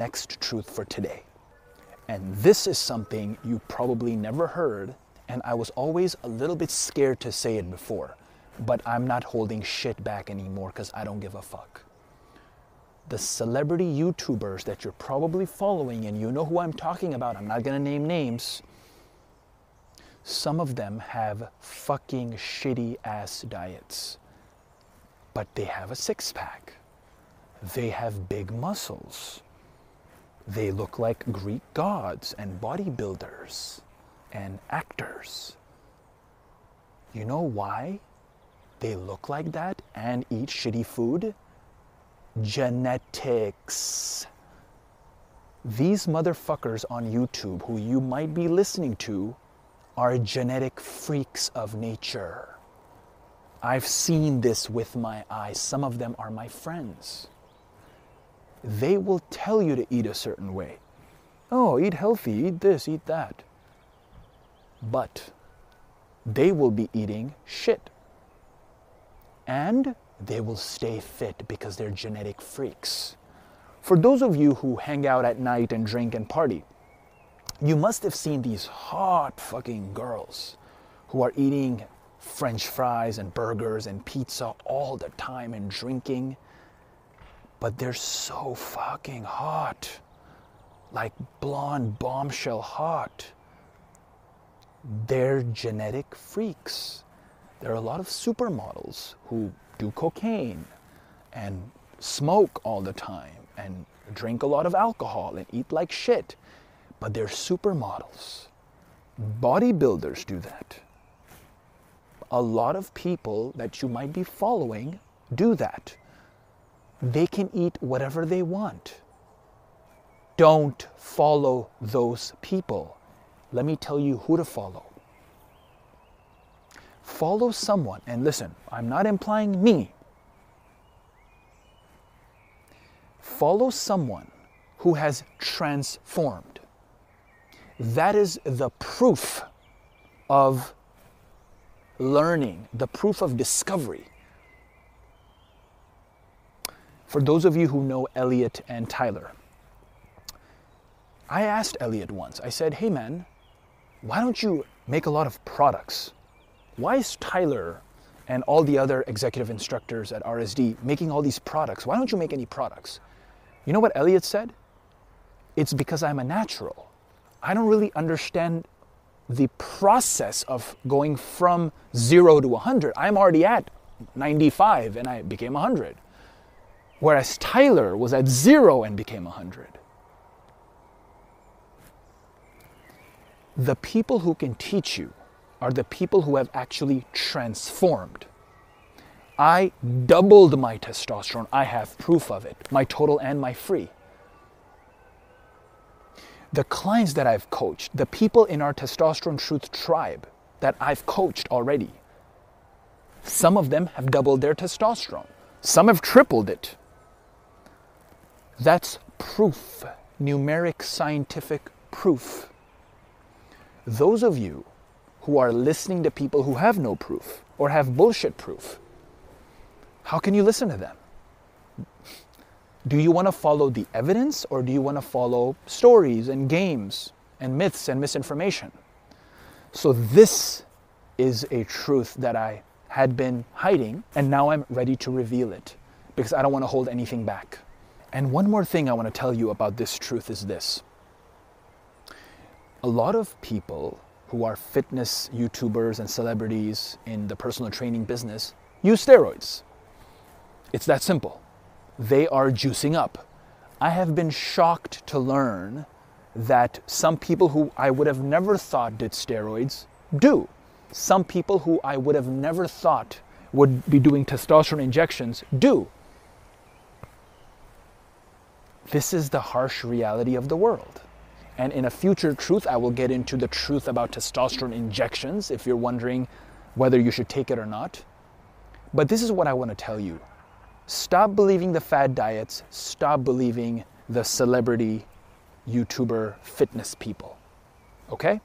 next truth for today. And this is something you probably never heard, and I was always a little bit scared to say it before, but I'm not holding shit back anymore because I don't give a fuck. The celebrity YouTubers that you're probably following, and you know who I'm talking about, I'm not gonna name names. Some of them have fucking shitty ass diets, but they have a six pack. They have big muscles they look like Greek gods and bodybuilders and actors. You know why they look like that and eat shitty food? Genetics. These motherfuckers on YouTube who you might be listening to are genetic freaks of nature. I've seen this with my eyes. Some of them are my friends they will tell you to eat a certain way. Oh, eat healthy, eat this, eat that. But they will be eating shit. And they will stay fit because they're genetic freaks. For those of you who hang out at night and drink and party, you must have seen these hot fucking girls who are eating french fries and burgers and pizza all the time and drinking but they're so fucking hot. Like blonde bombshell hot. They're genetic freaks. There are a lot of supermodels who do cocaine and smoke all the time and drink a lot of alcohol and eat like shit. But they're supermodels. Bodybuilders do that. A lot of people that you might be following do that they can eat whatever they want. Don't follow those people. Let me tell you who to follow. Follow someone, and listen, I'm not implying me. Follow someone who has transformed. That is the proof of learning, the proof of discovery. For those of you who know Elliot and Tyler, I asked Elliot once, I said, hey man, why don't you make a lot of products? Why is Tyler and all the other executive instructors at RSD making all these products? Why don't you make any products? You know what Elliot said? It's because I'm a natural. I don't really understand the process of going from zero to 100. I'm already at 95 and I became 100 whereas Tyler was at zero and became 100. The people who can teach you are the people who have actually transformed. I doubled my testosterone. I have proof of it, my total and my free. The clients that I've coached, the people in our Testosterone Truth tribe that I've coached already, some of them have doubled their testosterone, some have tripled it. That's proof, numeric scientific proof. Those of you who are listening to people who have no proof or have bullshit proof, how can you listen to them? Do you want to follow the evidence or do you want to follow stories and games and myths and misinformation? So, this is a truth that I had been hiding, and now I'm ready to reveal it because I don't want to hold anything back. And one more thing I want to tell you about this truth is this. A lot of people who are fitness YouTubers and celebrities in the personal training business use steroids. It's that simple. They are juicing up. I have been shocked to learn that some people who I would have never thought did steroids do. Some people who I would have never thought would be doing testosterone injections do. This is the harsh reality of the world. And in a future truth, I will get into the truth about testosterone injections if you're wondering whether you should take it or not. But this is what I want to tell you stop believing the fad diets, stop believing the celebrity YouTuber fitness people. Okay?